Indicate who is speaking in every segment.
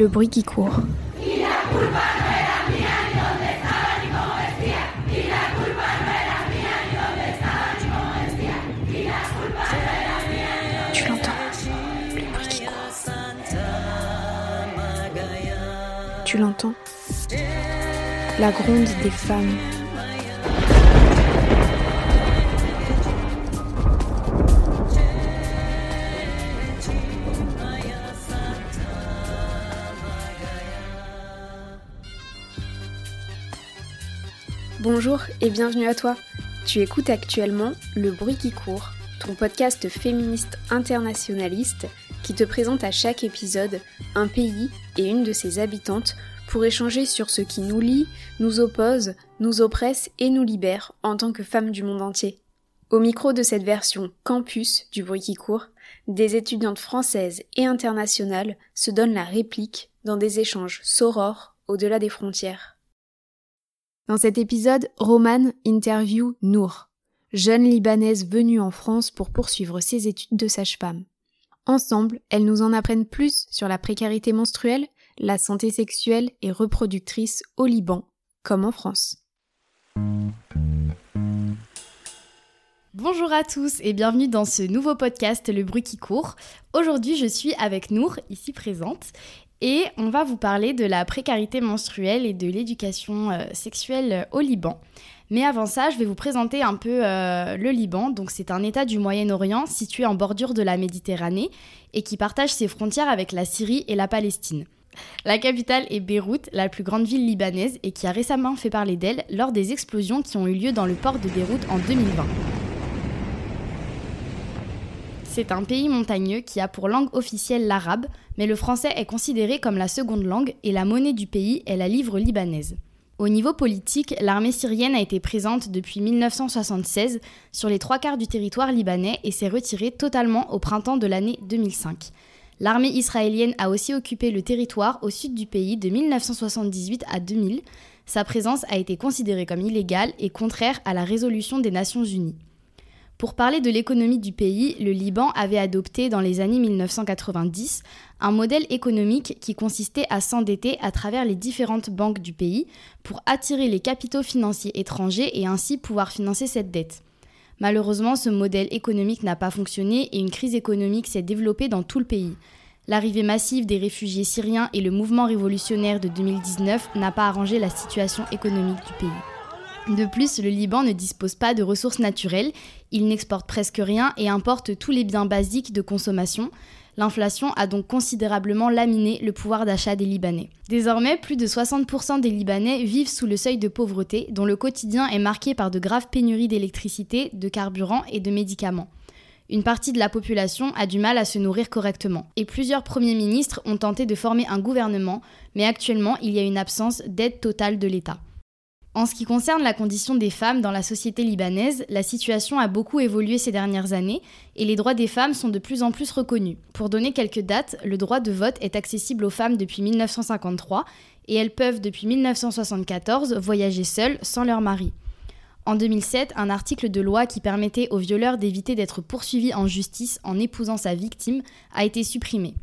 Speaker 1: le bruit qui court. Tu l'entends. Tu l'entends, la gronde des femmes. Bonjour et bienvenue à toi. Tu écoutes actuellement Le bruit qui court, ton podcast féministe internationaliste qui te présente à chaque épisode un pays et une de ses habitantes pour échanger sur ce qui nous lie, nous oppose, nous oppresse et nous libère en tant que femmes du monde entier. Au micro de cette version campus du bruit qui court, des étudiantes françaises et internationales se donnent la réplique dans des échanges sorores au-delà des frontières. Dans cet épisode, Roman interview Nour, jeune Libanaise venue en France pour poursuivre ses études de sage-femme. Ensemble, elles nous en apprennent plus sur la précarité menstruelle, la santé sexuelle et reproductrice au Liban, comme en France.
Speaker 2: Bonjour à tous et bienvenue dans ce nouveau podcast Le bruit qui court. Aujourd'hui, je suis avec Nour, ici présente, et on va vous parler de la précarité menstruelle et de l'éducation euh, sexuelle au Liban. Mais avant ça, je vais vous présenter un peu euh, le Liban. C'est un État du Moyen-Orient situé en bordure de la Méditerranée et qui partage ses frontières avec la Syrie et la Palestine. La capitale est Beyrouth, la plus grande ville libanaise, et qui a récemment fait parler d'elle lors des explosions qui ont eu lieu dans le port de Beyrouth en 2020. C'est un pays montagneux qui a pour langue officielle l'arabe, mais le français est considéré comme la seconde langue et la monnaie du pays est la livre libanaise. Au niveau politique, l'armée syrienne a été présente depuis 1976 sur les trois quarts du territoire libanais et s'est retirée totalement au printemps de l'année 2005. L'armée israélienne a aussi occupé le territoire au sud du pays de 1978 à 2000. Sa présence a été considérée comme illégale et contraire à la résolution des Nations Unies. Pour parler de l'économie du pays, le Liban avait adopté dans les années 1990 un modèle économique qui consistait à s'endetter à travers les différentes banques du pays pour attirer les capitaux financiers étrangers et ainsi pouvoir financer cette dette. Malheureusement, ce modèle économique n'a pas fonctionné et une crise économique s'est développée dans tout le pays. L'arrivée massive des réfugiés syriens et le mouvement révolutionnaire de 2019 n'a pas arrangé la situation économique du pays. De plus, le Liban ne dispose pas de ressources naturelles, il n'exporte presque rien et importe tous les biens basiques de consommation. L'inflation a donc considérablement laminé le pouvoir d'achat des Libanais. Désormais, plus de 60% des Libanais vivent sous le seuil de pauvreté, dont le quotidien est marqué par de graves pénuries d'électricité, de carburant et de médicaments. Une partie de la population a du mal à se nourrir correctement. Et plusieurs premiers ministres ont tenté de former un gouvernement, mais actuellement il y a une absence d'aide totale de l'État. En ce qui concerne la condition des femmes dans la société libanaise, la situation a beaucoup évolué ces dernières années et les droits des femmes sont de plus en plus reconnus. Pour donner quelques dates, le droit de vote est accessible aux femmes depuis 1953 et elles peuvent depuis 1974 voyager seules sans leur mari. En 2007, un article de loi qui permettait aux violeurs d'éviter d'être poursuivis en justice en épousant sa victime a été supprimé.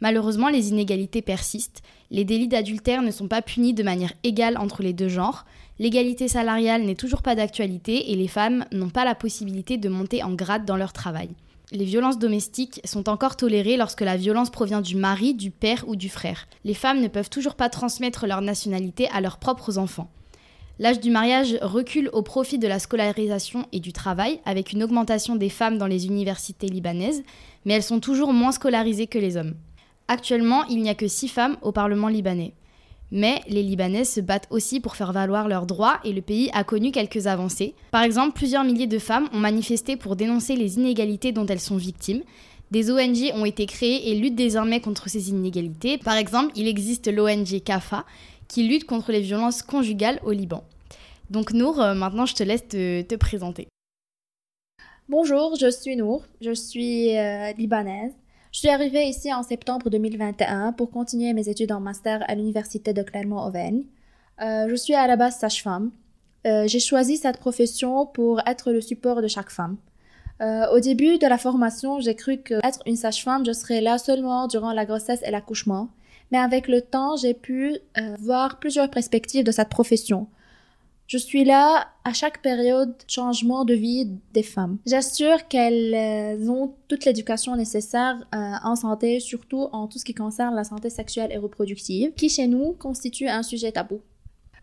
Speaker 2: Malheureusement, les inégalités persistent, les délits d'adultère ne sont pas punis de manière égale entre les deux genres, l'égalité salariale n'est toujours pas d'actualité et les femmes n'ont pas la possibilité de monter en grade dans leur travail. Les violences domestiques sont encore tolérées lorsque la violence provient du mari, du père ou du frère. Les femmes ne peuvent toujours pas transmettre leur nationalité à leurs propres enfants. L'âge du mariage recule au profit de la scolarisation et du travail, avec une augmentation des femmes dans les universités libanaises, mais elles sont toujours moins scolarisées que les hommes. Actuellement, il n'y a que six femmes au Parlement libanais. Mais les Libanais se battent aussi pour faire valoir leurs droits et le pays a connu quelques avancées. Par exemple, plusieurs milliers de femmes ont manifesté pour dénoncer les inégalités dont elles sont victimes. Des ONG ont été créées et luttent désormais contre ces inégalités. Par exemple, il existe l'ONG CAFA qui lutte contre les violences conjugales au Liban. Donc Nour, euh, maintenant je te laisse te, présenter.
Speaker 3: Bonjour, je suis Nour, je suis euh, libanaise. Je suis arrivée ici en septembre 2021 pour continuer mes études en master à l'université de Clermont-Auvergne. Euh, je suis à la base sage-femme. Euh, j'ai choisi cette profession pour être le support de chaque femme. Euh, au début de la formation, j'ai cru que être une sage-femme, je serais là seulement durant la grossesse et l'accouchement. mais avec le temps, j'ai pu voir plusieurs perspectives de cette profession. Je suis là à chaque période de changement de vie des femmes. J'assure qu'elles euh, ont toute l'éducation nécessaire euh, en santé, surtout en tout ce qui concerne la santé sexuelle et reproductive, qui chez nous constitue un sujet tabou.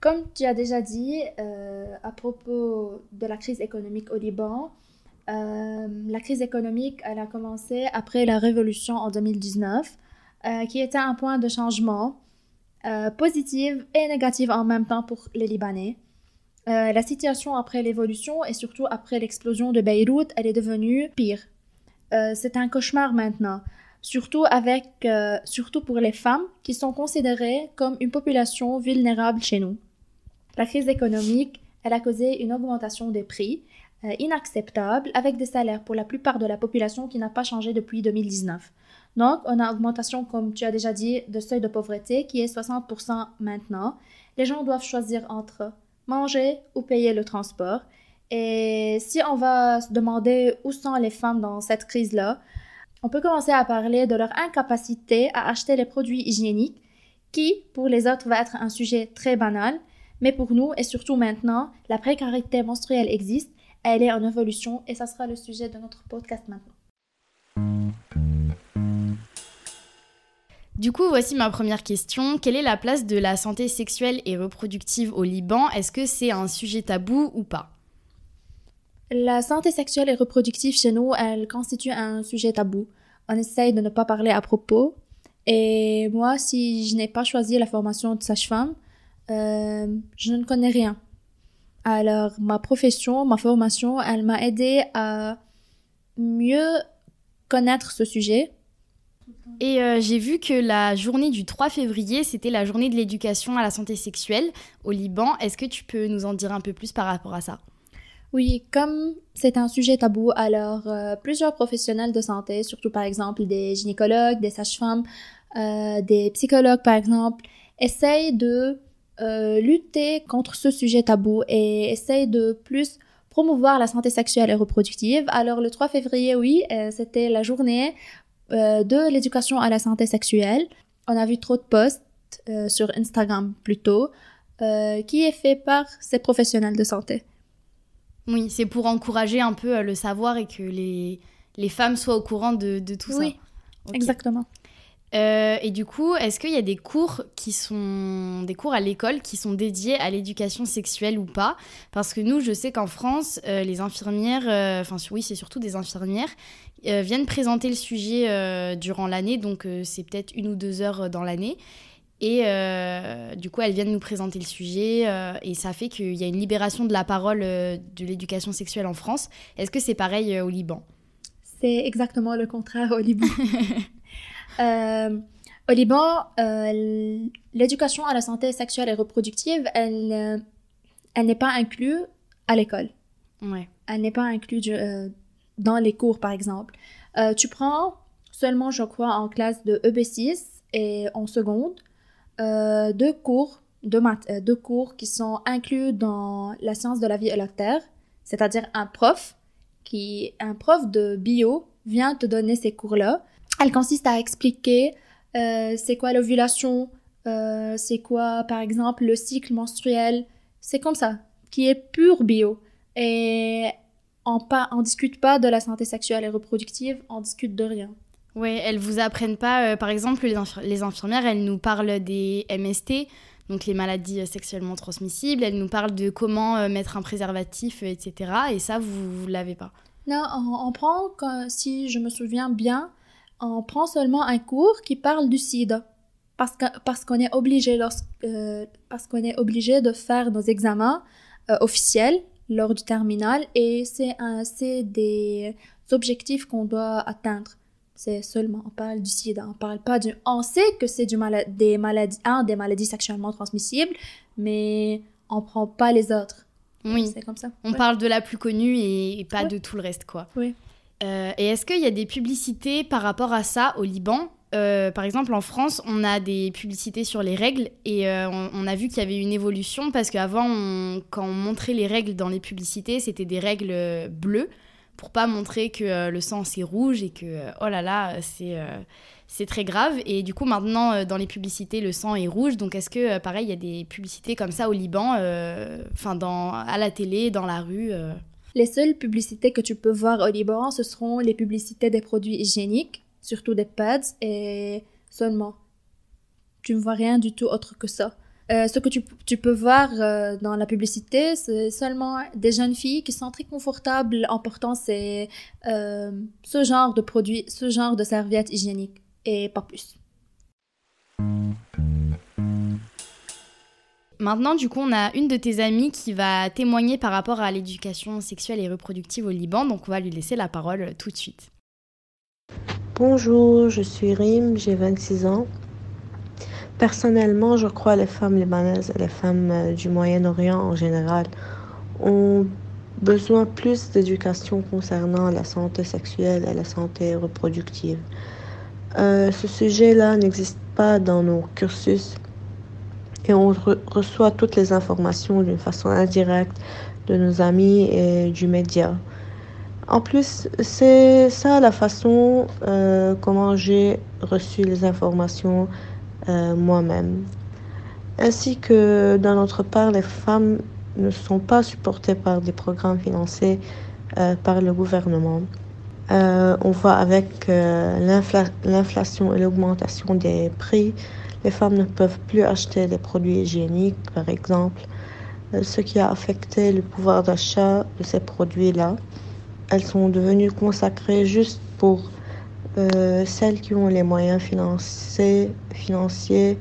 Speaker 3: Comme tu as déjà dit euh, à propos de la crise économique au Liban, la crise économique elle a commencé après la révolution en 2019, qui était un point de changement positif et négatif en même temps pour les Libanais. Euh, la situation après l'évolution et surtout après l'explosion de Beyrouth, elle est devenue pire. Euh, c'est un cauchemar maintenant, surtout avec, euh, surtout pour les femmes qui sont considérées comme une population vulnérable chez nous. La crise économique, elle a causé une augmentation des prix inacceptable avec des salaires pour la plupart de la population qui n'a pas changé depuis 2019. Donc, on a augmentation, comme tu as déjà dit, de seuil de pauvreté qui est 60% maintenant. Les gens doivent choisir entre manger ou payer le transport. Et si on va se demander où sont les femmes dans cette crise-là, on peut commencer à parler de leur incapacité à acheter les produits hygiéniques, qui pour les autres va être un sujet très banal, mais pour nous et surtout maintenant, la précarité menstruelle existe, elle est en évolution et ça sera le sujet de notre podcast maintenant.
Speaker 2: Du coup, voici ma première question. Quelle est la place de la santé sexuelle et reproductive au Liban? Est-ce que c'est un sujet tabou ou pas?
Speaker 3: La santé sexuelle et reproductive chez nous, elle constitue un sujet tabou. On essaye de ne pas parler à propos. Et moi, si je n'ai pas choisi la formation de sage-femme, euh, je ne connais rien. Alors, ma profession, ma formation, elle m'a aidé à mieux connaître ce sujet
Speaker 2: et euh, j'ai vu que la journée du 3 février, c'était la journée de l'éducation à la santé sexuelle au Liban. Est-ce que tu peux nous en dire un peu plus par rapport à ça?
Speaker 3: Oui, comme c'est un sujet tabou, alors euh, plusieurs professionnels de santé, surtout par exemple des gynécologues, des sages-femmes, euh, des psychologues par exemple, essayent de lutter contre ce sujet tabou et essayent de plus promouvoir la santé sexuelle et reproductive. Alors le 3 février, oui, c'était la journée de l'éducation à la santé sexuelle. On a vu trop de posts euh, sur Instagram plutôt, euh, qui est fait par ces professionnels de santé.
Speaker 2: Oui, c'est pour encourager un peu le savoir et que les, les femmes soient au courant de, de tout
Speaker 3: oui, ça. Oui, exactement.
Speaker 2: Et du coup, est-ce qu'il y a des cours qui sont des cours à l'école qui sont dédiés à l'éducation sexuelle ou pas? Parce que nous, je sais qu'en France, les infirmières, enfin oui, c'est surtout des infirmières euh, viennent présenter le sujet euh, durant l'année, donc euh, c'est peut-être une ou deux heures dans l'année. Et du coup, elles viennent nous présenter le sujet et ça fait qu'il y a une libération de la parole de l'éducation sexuelle en France. Est-ce que c'est pareil au Liban?
Speaker 3: C'est exactement le contraire au Liban. au Liban, l'éducation à la santé sexuelle et reproductive, elle, elle n'est pas inclue à l'école.
Speaker 2: Ouais.
Speaker 3: Elle n'est pas inclue dans les cours, par exemple. Euh, tu prends seulement, je crois, en classe de EB6 et en seconde, euh, deux cours de maths, euh, deux cours qui sont inclus dans la science de la vie et la terre, c'est-à-dire un prof qui, un prof de bio vient te donner ces cours-là. Elle consiste à expliquer c'est quoi l'ovulation, c'est quoi, par exemple, le cycle menstruel, c'est comme ça, qui est pur bio. Et on, pas, on discute pas de la santé sexuelle et reproductive, on discute de rien.
Speaker 2: Oui, elles vous apprennent pas, euh, par exemple, les, infirmières, elles nous parlent des MST, donc les maladies euh, sexuellement transmissibles, elles nous parlent de comment euh, mettre un préservatif, etc. Et ça, vous, ne l'avez pas.
Speaker 3: Non, on, prend, si je me souviens bien, on prend seulement un cours qui parle du sida. Parce qu'on parce qu'on est obligé parce qu'on est obligé de faire nos examens officiels lors du terminal et c'est c'est des objectifs qu'on doit atteindre. C'est seulement, on parle du sida, on parle pas du, on sait que c'est du des maladies, un des maladies sexuellement transmissibles, mais on prend pas les autres.
Speaker 2: Oui.
Speaker 3: C'est comme ça.
Speaker 2: On parle de la plus connue et, pas de tout le reste, quoi.
Speaker 3: Oui.
Speaker 2: Euh, et est-ce qu'il y a des publicités par rapport à ça au Liban euh, par exemple, en France, on a des publicités sur les règles et euh, on, a vu qu'il y avait une évolution parce qu'avant, quand on montrait les règles dans les publicités, c'était des règles bleues pour pas montrer que le sang c'est rouge et que oh là là, c'est c'est très grave. Et du coup, maintenant, dans les publicités, le sang est rouge. Donc, est-ce que, pareil, il y a des publicités comme ça au Liban, enfin, à la télé, dans la rue
Speaker 3: Les seules publicités que tu peux voir au Liban, ce seront les publicités des produits hygiéniques, surtout des pads, et seulement. Tu ne vois rien du tout autre que ça. Euh, ce que tu, peux voir euh, dans la publicité, c'est seulement des jeunes filles qui sont très confortables en portant ces, euh, ce genre de produits, ce genre de serviettes hygiéniques, et pas plus.
Speaker 2: Maintenant, du coup, on a une de tes amies qui va témoigner par rapport à l'éducation sexuelle et reproductive au Liban, donc on va lui laisser la parole tout de suite.
Speaker 4: Bonjour, je suis Rim, j'ai 26 ans. Personnellement, je crois que les femmes libanaises et les femmes euh, du Moyen-Orient en général ont besoin plus d'éducation concernant la santé sexuelle et la santé reproductive. Euh, ce sujet-là n'existe pas dans nos cursus et on reçoit toutes les informations d'une façon indirecte de nos amis et du média. En plus, c'est ça la façon euh, comment j'ai reçu les informations euh, moi-même. Ainsi que dans notre part, les femmes ne sont pas supportées par des programmes financés euh, par le gouvernement. Euh, on voit avec l'inflation et l'augmentation des prix, les femmes ne peuvent plus acheter des produits hygiéniques, par exemple, ce qui a affecté le pouvoir d'achat de ces produits-là. Elles sont devenues consacrées juste pour euh, celles qui ont les moyens financiers,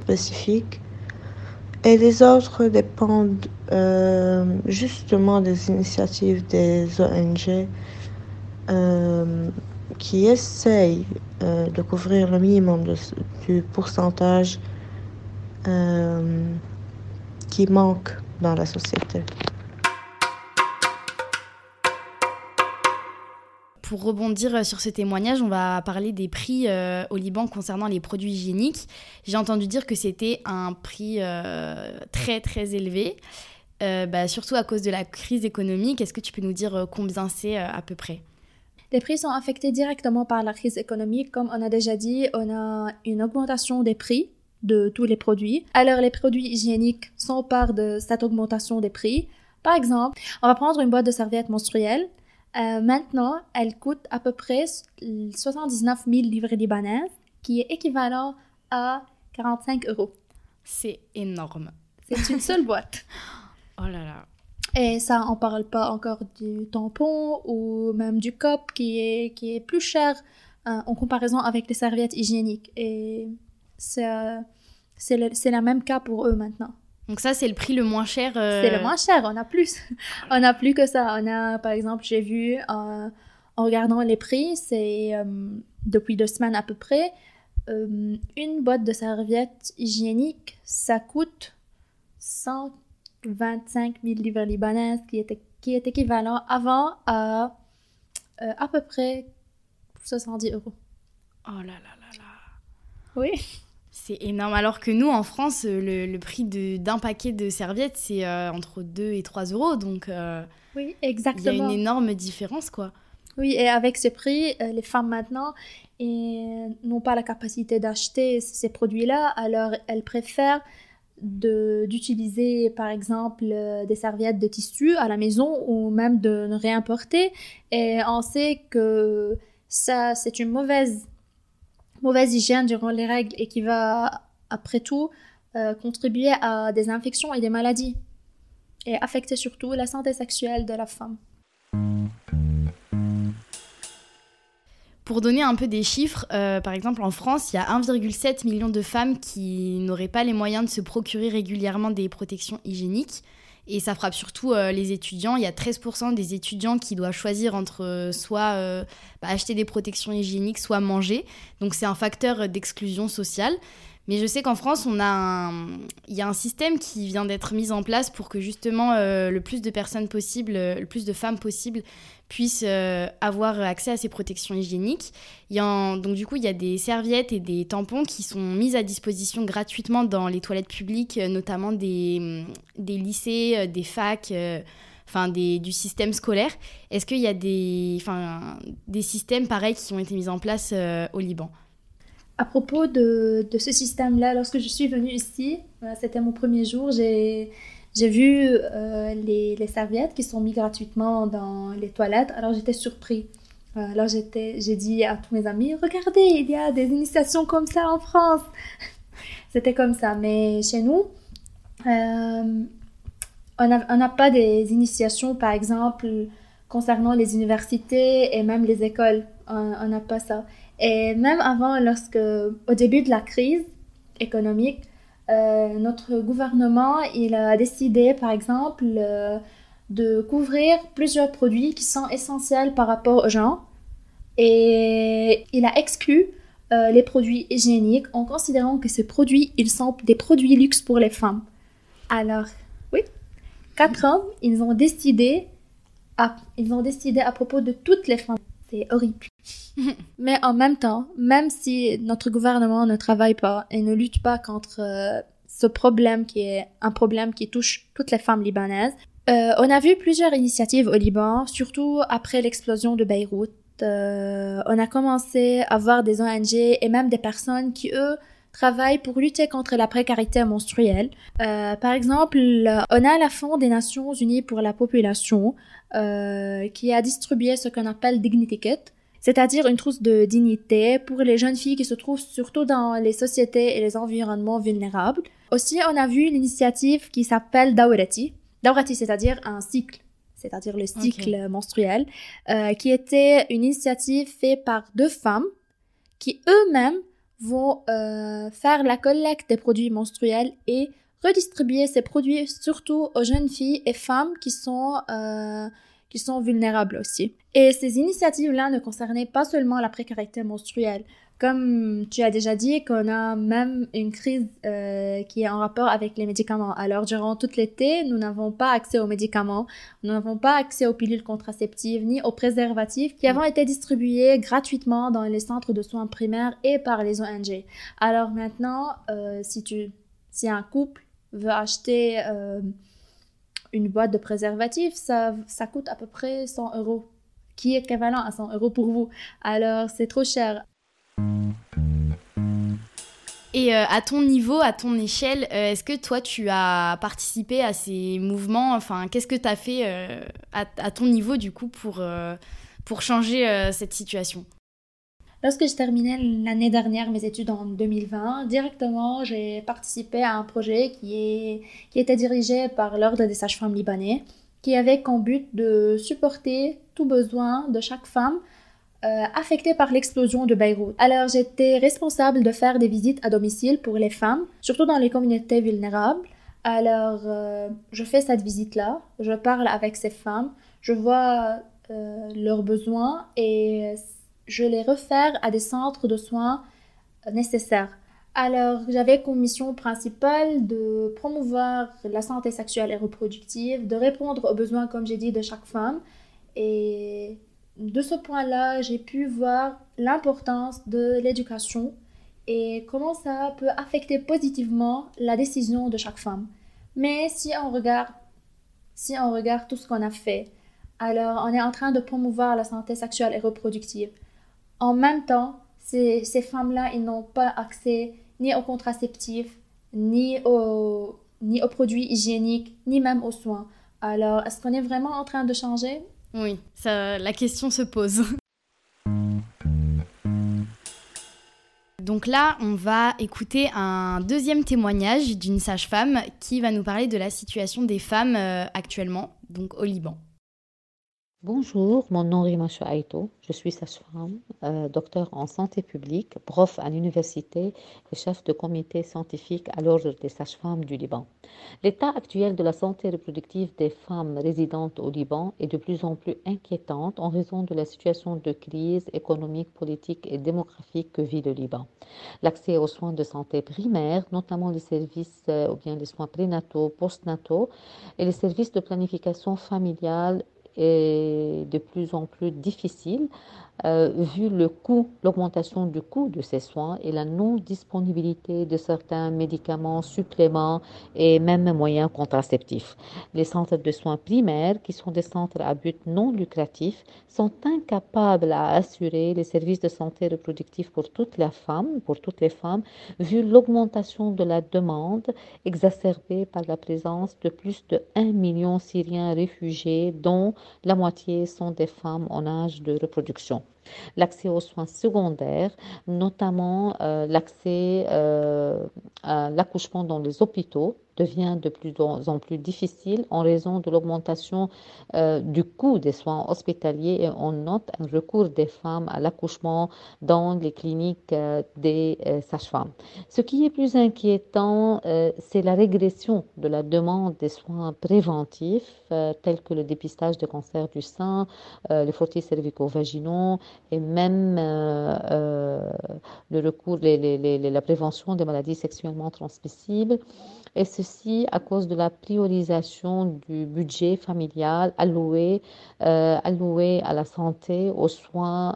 Speaker 4: spécifiques. Et les autres dépendent euh, justement des initiatives des ONG euh, qui essayent de couvrir le minimum du pourcentage qui manque dans la société.
Speaker 2: pour rebondir euh, sur ce témoignage, on va parler des prix euh, au Liban concernant les produits hygiéniques. J'ai entendu dire que c'était un prix euh, très très élevé, bah, surtout à cause de la crise économique. Est-ce que tu peux nous dire combien c'est à peu près?
Speaker 3: Les prix sont affectés directement par la crise économique. Comme on a déjà dit, on a une augmentation des prix de tous les produits. Alors les produits hygiéniques sont part de cette augmentation des prix. Par exemple, on va prendre une boîte de serviettes menstruelles. Euh, maintenant, elle coûte à peu près 79 000 livres libanaises, qui est équivalent à 45 euros.
Speaker 2: C'est énorme.
Speaker 3: C'est une seule boîte.
Speaker 2: oh là là.
Speaker 3: Et ça, on parle pas encore du tampon ou même du cop qui est, qui est plus cher euh, en comparaison avec les serviettes hygiéniques. Et c'est euh, le, la même cas pour eux maintenant.
Speaker 2: Donc ça, c'est le prix le moins cher. Euh,
Speaker 3: c'est le moins cher, on a plus. on a plus que ça. On a, par exemple, j'ai vu en regardant les prix, c'est euh, depuis deux semaines à peu près, euh, une boîte de serviettes hygiéniques, ça coûte 125 000 livres libanaises, qui est, qui est équivalent avant à à peu près 70 euros.
Speaker 2: Oh là là là là.
Speaker 3: Oui.
Speaker 2: C'est énorme. Alors que nous, en France, le, le prix d'un paquet de serviettes, c'est euh, entre 2 et 3 euros. Donc, euh,
Speaker 3: oui, exactement.
Speaker 2: Il y a une énorme différence, quoi.
Speaker 3: Oui, et avec ce prix, euh, les femmes maintenant n'ont pas la capacité d'acheter ces produits-là, alors elles préfèrent d'utiliser par exemple des serviettes de tissu à la maison ou même de ne réimporter et on sait que ça c'est une mauvaise mauvaise hygiène durant les règles et qui va, après tout, euh, contribuer à des infections et des maladies et affecter surtout la santé sexuelle de la femme.
Speaker 2: Pour donner un peu des chiffres, euh, par exemple en France, il y a 1,7 million de femmes qui n'auraient pas les moyens de se procurer régulièrement des protections hygiéniques. Et ça frappe surtout euh, les étudiants. Il y a 13% des étudiants qui doivent choisir entre euh, soit euh, bah, acheter des protections hygiéniques, soit manger. Donc c'est un facteur d'exclusion sociale. Mais je sais qu'en France, on a il y a un système qui vient d'être mis en place pour que justement le plus de personnes possibles, le plus de femmes possibles puissent euh, avoir accès à ces protections hygiéniques. Donc du coup, il y a des serviettes et des tampons qui sont mis à disposition gratuitement dans les toilettes publiques, euh, notamment des, mm, des lycées, euh, des facs, enfin du système scolaire. Est-ce qu'il y a des, des systèmes pareils qui ont été mis en place au Liban?
Speaker 3: À propos de, de ce système-là, lorsque je suis venue ici, c'était mon premier jour, j'ai j'ai vu euh, les, serviettes qui sont mises gratuitement dans les toilettes, alors j'étais surpris. Euh, alors j'étais, j'ai dit à tous mes amis, regardez, il y a des initiations comme ça en France. C'était comme ça, mais chez nous, euh, on n'a pas des initiations, par exemple, concernant les universités et même les écoles. On n'a pas ça. Et même avant, lorsque, au début de la crise économique, euh, notre gouvernement, il a décidé, par exemple, euh, de couvrir plusieurs produits qui sont essentiels par rapport aux gens. Et il a exclu euh, les produits hygiéniques en considérant que ces produits, ils sont des produits luxe pour les femmes. Alors, oui, quatre hommes, ils ont décidé ils ont décidé à propos de toutes les femmes. C'est horrible. Mais en même temps, même si notre gouvernement ne travaille pas et ne lutte pas contre euh, ce problème qui est un problème qui touche toutes les femmes libanaises, euh, on a vu plusieurs initiatives au Liban, surtout après l'explosion de Beyrouth. Euh, on a commencé à voir des ONG et même des personnes qui, eux, travaillent pour lutter contre la précarité menstruelle. par exemple, on a la Fonds des Nations Unies pour la population qui a distribué ce qu'on appelle Dignity Kit, c'est-à-dire une trousse de dignité pour les jeunes filles qui se trouvent surtout dans les sociétés et les environnements vulnérables. Aussi, on a vu l'initiative qui s'appelle Dawrati. Dawrati, c'est-à-dire un cycle, c'est-à-dire le cycle menstruel, euh, qui était une initiative faite par deux femmes qui eux-mêmes vont euh, faire la collecte des produits menstruels et redistribuer ces produits surtout aux jeunes filles et femmes qui sont euh, qui sont vulnérables aussi. Et ces initiatives-là ne concernaient pas seulement la précarité menstruelle. Comme tu as déjà dit, qu'on a même une crise euh, qui est en rapport avec les médicaments. Alors, durant tout l'été, nous n'avons pas accès aux médicaments, nous n'avons pas accès aux pilules contraceptives ni aux préservatifs qui avaient été distribués gratuitement dans les centres de soins primaires et par les ONG. Alors maintenant, euh, si, tu, si un couple veut acheter... Euh, une boîte de préservatifs, ça, coûte à peu près 100 euros, qui est équivalent à 100 euros pour vous. Alors, c'est trop cher.
Speaker 2: Et euh, à ton niveau, à ton échelle, euh, est-ce que toi, tu as participé à ces mouvements? Enfin, qu'est-ce que tu as fait euh, à, à, ton niveau, du coup, pour, pour changer cette situation?
Speaker 3: Lorsque je terminais l'année dernière mes études en 2020, directement, j'ai participé à un projet qui, est, qui était dirigé par l'Ordre des sages-femmes libanais, qui avait comme but de supporter tout besoin de chaque femme euh, affectée par l'explosion de Beyrouth. Alors j'étais responsable de faire des visites à domicile pour les femmes, surtout dans les communautés vulnérables. Alors euh, je fais cette visite-là, je parle avec ces femmes, je vois euh, leurs besoins et je les refaire à des centres de soins nécessaires. Alors, j'avais comme mission principale de promouvoir la santé sexuelle et reproductive, de répondre aux besoins, comme j'ai dit, de chaque femme. Et de ce point-là, j'ai pu voir l'importance de l'éducation et comment ça peut affecter positivement la décision de chaque femme. Mais si on regarde, si on regarde tout ce qu'on a fait, alors on est en train de promouvoir la santé sexuelle et reproductive. En même temps, ces, ces femmes-là, ils n'ont pas accès ni aux contraceptifs, ni aux, produits hygiéniques, ni même aux soins. Alors, est-ce qu'on est vraiment en train de changer?
Speaker 2: Oui, la question se pose. Donc là, on va écouter un deuxième témoignage d'une sage-femme qui va nous parler de la situation des femmes euh, actuellement, donc au Liban.
Speaker 5: Bonjour, mon nom est Rima Chouaïto, je suis sage-femme, euh, docteur en santé publique, prof à l'université et chef de comité scientifique à l'Ordre des sages-femmes du Liban. L'état actuel de la santé reproductive des femmes résidentes au Liban est de plus en plus inquiétante en raison de la situation de crise économique, politique et démographique que vit le Liban. L'accès aux soins de santé primaires, notamment les services euh, ou bien les soins prénataux, postnataux et les services de planification familiale est de plus en plus difficile euh, vu le coût, l'augmentation du coût de ces soins et la non-disponibilité de certains médicaments, suppléments et même moyens contraceptifs. Les centres de soins primaires, qui sont des centres à but non lucratif, sont incapables à assurer les services de santé reproductive pour toutes les femmes, pour toutes les femmes, vu l'augmentation de la demande exacerbée par la présence de plus de 1 million Syriens réfugiés, dont la moitié sont des femmes en âge de reproduction l'accès aux soins secondaires, notamment euh, l'accès euh, à l'accouchement dans les hôpitaux devient de plus en plus difficile en raison de l'augmentation euh, du coût des soins hospitaliers et on note un recours des femmes à l'accouchement dans les cliniques des sages-femmes. Ce qui est plus inquiétant, c'est la régression de la demande des soins préventifs tels que le dépistage de cancer du sein, les frottis cervico-vaginaux, et même euh, euh, le recours, la prévention des maladies sexuellement transmissibles, et ceci à cause de la priorisation du budget familial alloué, euh, alloué à la santé, aux soins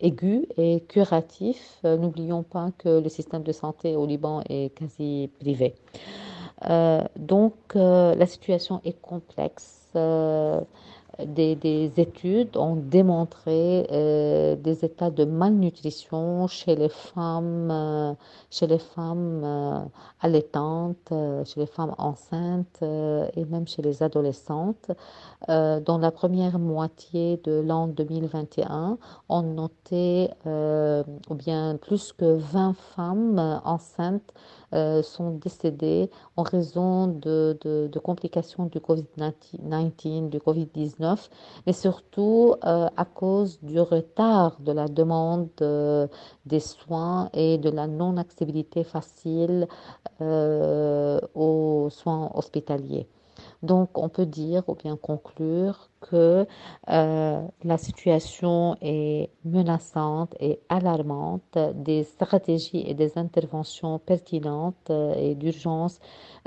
Speaker 5: aigus et curatifs. N'oublions pas que le système de santé au Liban est quasi privé. donc la situation est complexe des, études ont démontré euh, des états de malnutrition chez les femmes, euh, chez les femmes euh, allaitantes, chez les femmes enceintes et même chez les adolescentes. dans la première moitié de l'an 2021, on notait bien plus que 20 femmes enceintes euh, sont décédés en raison de, complications du Covid-19, du Covid-19, mais surtout euh, à cause du retard de la demande euh, des soins et de la non-accessibilité facile aux soins hospitaliers. Donc, on peut dire ou bien conclure que euh, la situation est menaçante et alarmante. Des stratégies et des interventions pertinentes euh, et d'urgence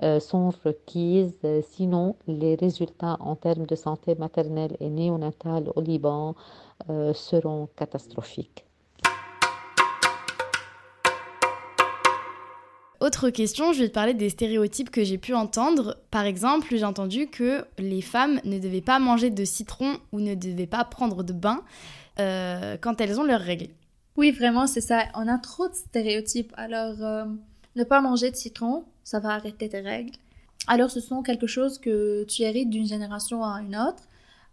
Speaker 5: euh, sont requises, sinon les résultats en termes de santé maternelle et néonatale au Liban seront catastrophiques.
Speaker 2: Autre question, je vais te parler des stéréotypes que j'ai pu entendre. Par exemple, j'ai entendu que les femmes ne devaient pas manger de citron ou ne devaient pas prendre de bain euh, quand elles ont leurs règles.
Speaker 3: Oui, vraiment, c'est ça. On a trop de stéréotypes. Alors, euh, ne pas manger de citron, ça va arrêter tes règles. Alors, ce sont quelque chose que tu hérites d'une génération à une autre.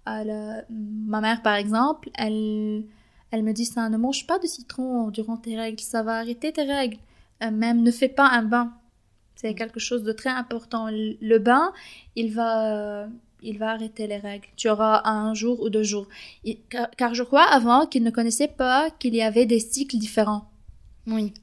Speaker 3: Ma mère, par exemple, elle, elle me dit ça, ne mange pas de citron durant tes règles, ça va arrêter tes règles. Euh, même ne fais pas un bain. C'est quelque chose de très important. Le bain, il va, il va arrêter les règles. Tu auras un jour ou deux jours. car, je crois avant qu'ils ne connaissaient pas qu'il y avait des cycles différents.
Speaker 2: Oui.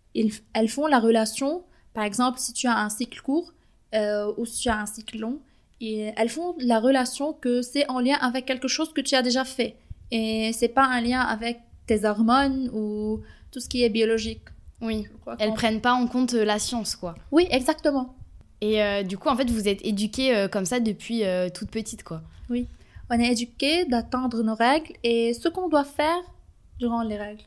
Speaker 3: elles font la relation, par exemple, si tu as un cycle court euh, ou si tu as un cycle long, et elles font la relation que c'est en lien avec quelque chose que tu as déjà fait. Et c'est pas un lien avec tes hormones ou tout ce qui est biologique.
Speaker 2: Oui, elles prennent pas en compte euh, la science, quoi.
Speaker 3: Oui, exactement.
Speaker 2: Et euh, du coup, en fait, vous êtes éduquée euh, comme ça depuis toute petite, quoi.
Speaker 3: Oui, on est éduquée d'attendre nos règles et ce qu'on doit faire durant les règles.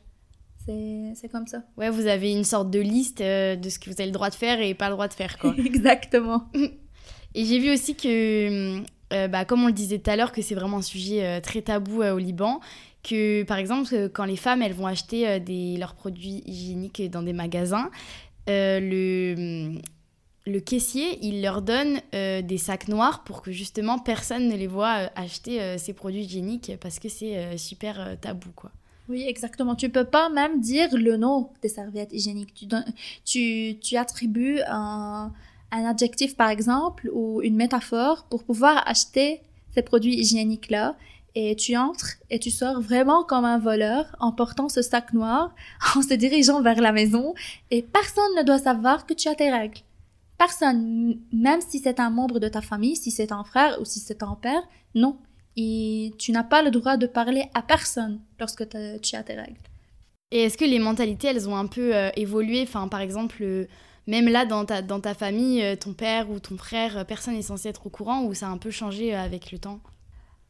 Speaker 3: C'est comme ça.
Speaker 2: Ouais, vous avez une sorte de liste de ce que vous avez le droit de faire et pas le droit de faire, quoi.
Speaker 3: exactement.
Speaker 2: et j'ai vu aussi que, bah, comme on le disait tout à l'heure, que c'est vraiment un sujet très tabou au Liban que par exemple quand les femmes elles vont acheter euh, leurs produits hygiéniques dans des magasins, euh, le, le caissier il leur donne euh, des sacs noirs pour que justement personne ne les voit acheter ces produits hygiéniques parce que c'est super tabou quoi.
Speaker 3: Oui, exactement. Tu peux pas même dire le nom des serviettes hygiéniques. Tu, tu, tu attribues un, un adjectif, par exemple, ou une métaphore pour pouvoir acheter ces produits hygiéniques-là et tu entres et tu sors vraiment comme un voleur en portant ce sac noir, en se dirigeant vers la maison et personne ne doit savoir que tu as tes règles. Personne, même si c'est un membre de ta famille, si c'est un frère ou si c'est ton père, non. Et tu n'as pas le droit de parler à personne lorsque tu as tes règles.
Speaker 2: Et est-ce que les mentalités, elles ont un peu euh, évolué? Enfin, par exemple, euh, même là, dans ta, dans ta famille, euh, ton père ou ton frère, personne n'est censé être au courant ou ça a un peu changé avec le temps?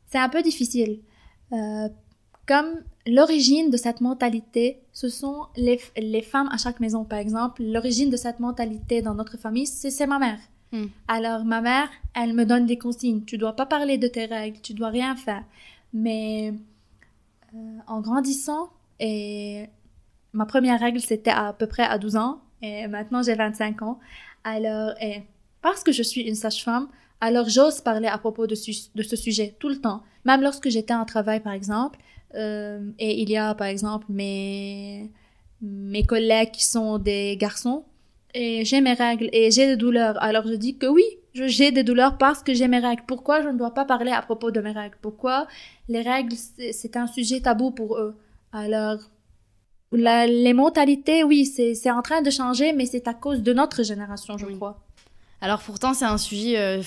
Speaker 3: C'est un peu difficile. Euh, comme l'origine de cette mentalité, ce sont les, les femmes à chaque maison, par exemple. L'origine de cette mentalité dans notre famille, c'est ma mère.
Speaker 2: Hmm.
Speaker 3: Alors, ma mère, elle me donne des consignes. Tu dois pas parler de tes règles, tu dois rien faire. Mais euh, en grandissant, et ma première règle, c'était à, peu près à 12 ans, et maintenant j'ai 25 ans. Alors, et parce que je suis une sage-femme, alors j'ose parler à propos de, de, ce sujet tout le temps. Même lorsque j'étais en travail, par exemple, euh, et il y a, par exemple, mes, mes collègues qui sont des garçons, et j'ai mes règles et j'ai des douleurs. Alors je dis que oui, j'ai des douleurs parce que j'ai mes règles. Pourquoi je ne dois pas parler à propos de mes règles? Pourquoi les règles, c'est un sujet tabou pour eux? Alors, la, les mentalités, oui, c'est en train de changer, mais c'est à cause de notre génération, je crois.
Speaker 2: Alors pourtant, c'est un sujet euh,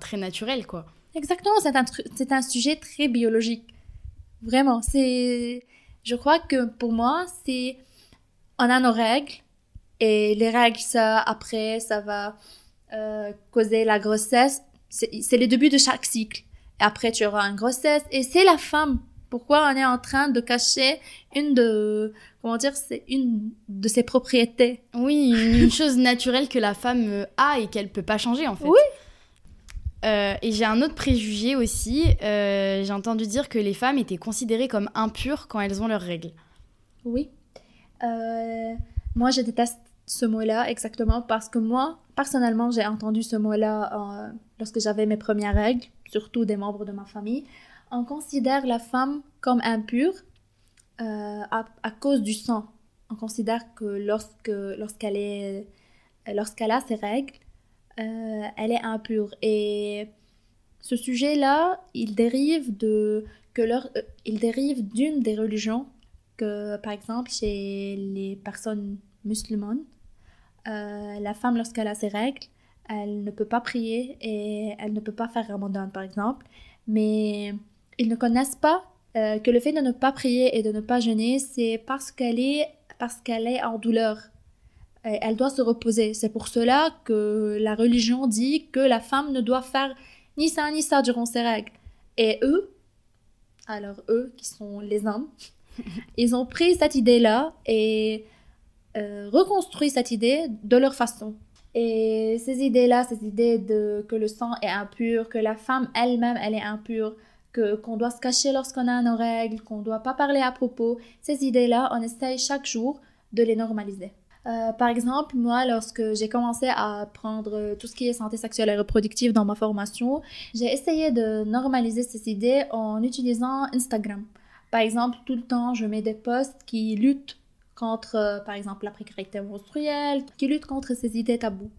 Speaker 2: très naturel, quoi.
Speaker 3: Exactement, c'est un, un sujet très biologique. Vraiment, c'est... Je crois que pour moi, c'est... On a nos règles, et les règles, ça, après, ça va euh, causer la grossesse. C'est le début de chaque cycle. Et après, tu auras une grossesse. Et c'est la femme. Pourquoi on est en train de cacher une de, comment dire, c'est une de ses propriétés.
Speaker 2: Oui, une, chose naturelle que la femme euh, a et qu'elle peut pas changer, en fait.
Speaker 3: Oui.
Speaker 2: Euh, et j'ai un autre préjugé aussi. j'ai entendu dire que les femmes étaient considérées comme impures quand elles ont leurs règles.
Speaker 3: Oui. moi, je déteste ce mot-là exactement parce que moi, personnellement, j'ai entendu ce mot-là euh, lorsque j'avais mes premières règles, surtout des membres de ma famille. On considère la femme comme impure euh, à, à, cause du sang. On considère que lorsque lorsqu'elle est lorsqu'elle a ses règles, euh, elle est impure. Et ce sujet-là, il dérive de que leur, il dérive d'une des religions que, par exemple, chez les personnes musulmanes, euh, la femme, lorsqu'elle a ses règles, elle ne peut pas prier et elle ne peut pas faire ramadan, par exemple. Mais ils ne connaissent pas euh, que le fait de ne pas prier et de ne pas jeûner, c'est parce qu'elle est, parce qu'elle est en douleur. Elle doit se reposer. C'est pour cela que la religion dit que la femme ne doit faire ni ça ni ça durant ses règles. Et eux, alors eux qui sont les hommes, ils ont pris cette idée-là et euh, reconstruit cette idée de leur façon. Et ces idées-là, ces idées de que le sang est impur, que la femme elle-même, elle est impure, qu'on doit se cacher lorsqu'on a nos règles, qu'on doit pas parler à propos, ces idées-là, on essaye chaque jour de les normaliser. Euh, par exemple, moi, lorsque j'ai commencé à apprendre tout ce qui est santé sexuelle et reproductive dans ma formation, j'ai essayé de normaliser ces idées en utilisant Instagram. Par exemple, tout le temps, je mets des posts qui luttent contre, euh, par exemple, la précarité menstruelle, qui lutte contre ces idées tabous.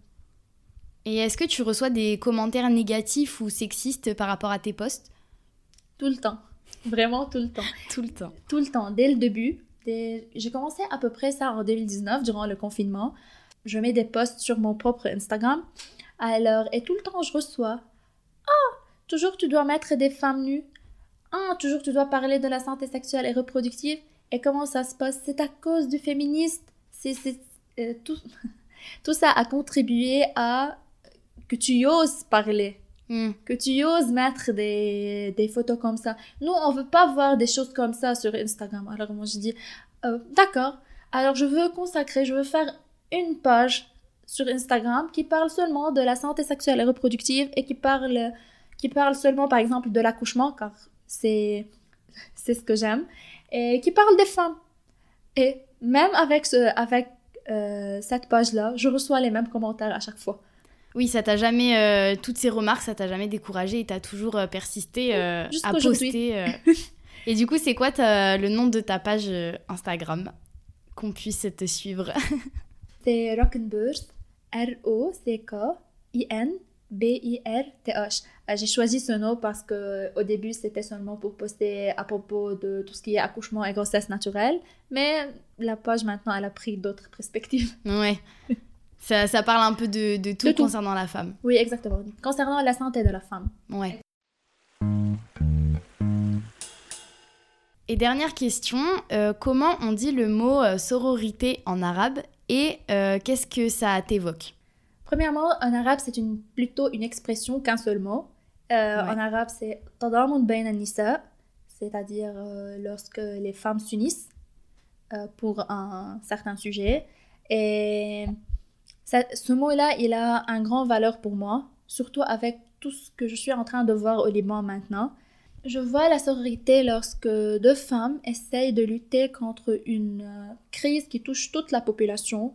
Speaker 2: Et est-ce que tu reçois des commentaires négatifs ou sexistes par rapport à tes posts?
Speaker 3: Tout le temps. Vraiment tout le temps.
Speaker 2: tout le temps.
Speaker 3: Tout le temps. Dès le début. J'ai commencé à peu près ça en 2019, durant le confinement. Je mets des posts sur mon propre Instagram. Alors, et tout le temps, je reçois Ah, toujours tu dois mettre des femmes nues. Ah, toujours tu dois parler de la santé sexuelle et reproductive. Et comment ça se passe? C'est à cause du féministe. C'est euh, tout, tout ça a contribué à que tu oses parler.
Speaker 2: Hmm.
Speaker 3: Que tu oses mettre des, des, photos comme ça. Nous, on veut pas voir des choses comme ça sur Instagram. Alors moi, je dis, euh, d'accord. Alors je veux consacrer, je veux faire une page sur Instagram qui parle seulement de la santé sexuelle et reproductive et qui parle, qui parle seulement, par exemple, de l'accouchement, car c'est, c'est ce que j'aime et qui parle des femmes. Et même avec, ce, avec euh, cette page-là, je reçois les mêmes commentaires à chaque fois.
Speaker 2: Oui, ça t'a jamais, euh, toutes ces remarques, ça t'a jamais découragé et t'as toujours euh, persisté à poster. et du coup, c'est quoi le nom de ta page Instagram Qu'on puisse te suivre?
Speaker 3: c'est Rock'n'Burst, R-O-C-K-I-N B-I-R-T-H. Euh, j'ai choisi ce nom parce que au début c'était seulement pour poster à propos de tout ce qui est accouchement et grossesse naturelle, mais la page maintenant elle a pris d'autres perspectives.
Speaker 2: Ouais. ça, ça, parle un peu de, de, tout concernant la femme.
Speaker 3: Oui, exactement. Concernant la santé de la femme.
Speaker 2: Ouais. Et dernière question, euh, comment on dit le mot euh, sororité en arabe et qu'est-ce que ça t'évoque?
Speaker 3: Premièrement, en arabe, c'est une, plutôt une expression qu'un seul mot. Euh, En arabe, c'est Tadamun bain nisa c'est-à-dire lorsque les femmes s'unissent pour un certain sujet. Et ce mot-là, il a un grand valeur pour moi, surtout avec tout ce que je suis en train de voir au Liban maintenant. Je vois la sororité lorsque deux femmes essayent de lutter contre une euh, crise qui touche toute la population.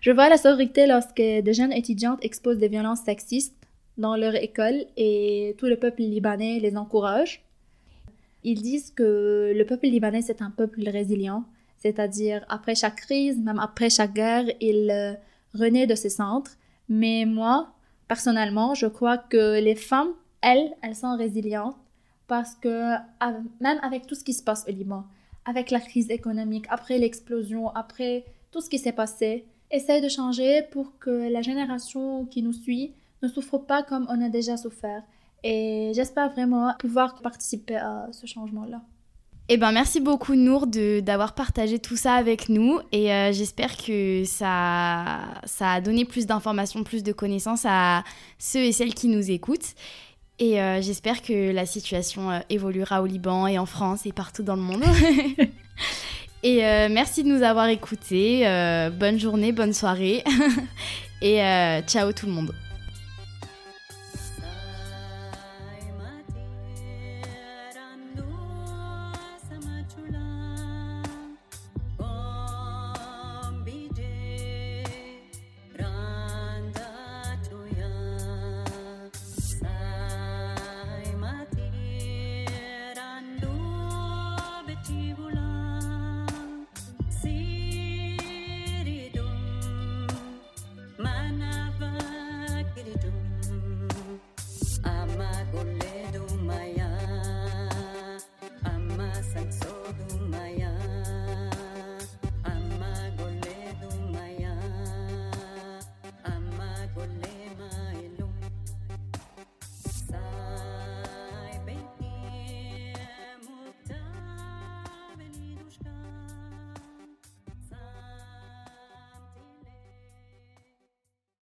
Speaker 3: Je vois la sororité lorsque de jeunes étudiantes exposent des violences sexistes dans leur école et tout le peuple libanais les encourage. Ils disent que le peuple libanais c'est un peuple résilient, c'est-à-dire après chaque crise, même après chaque guerre, il euh, renaît de ses centres. Mais moi, personnellement, je crois que les femmes, elles, elles sont résilientes parce que même avec tout ce qui se passe au Liban, avec la crise économique, après l'explosion, après tout ce qui s'est passé, essaye de changer pour que la génération qui nous suit ne souffre pas comme on a déjà souffert. Et j'espère vraiment pouvoir participer à ce changement-là.
Speaker 2: Eh ben, merci beaucoup Nour d'avoir partagé tout ça avec nous et euh, j'espère que ça, ça a donné plus d'informations, plus de connaissances à ceux et celles qui nous écoutent. Et euh, j'espère que la situation euh, évoluera au Liban et en France et partout dans le monde. et merci de nous avoir écoutés. bonne journée, bonne soirée. et ciao tout le monde.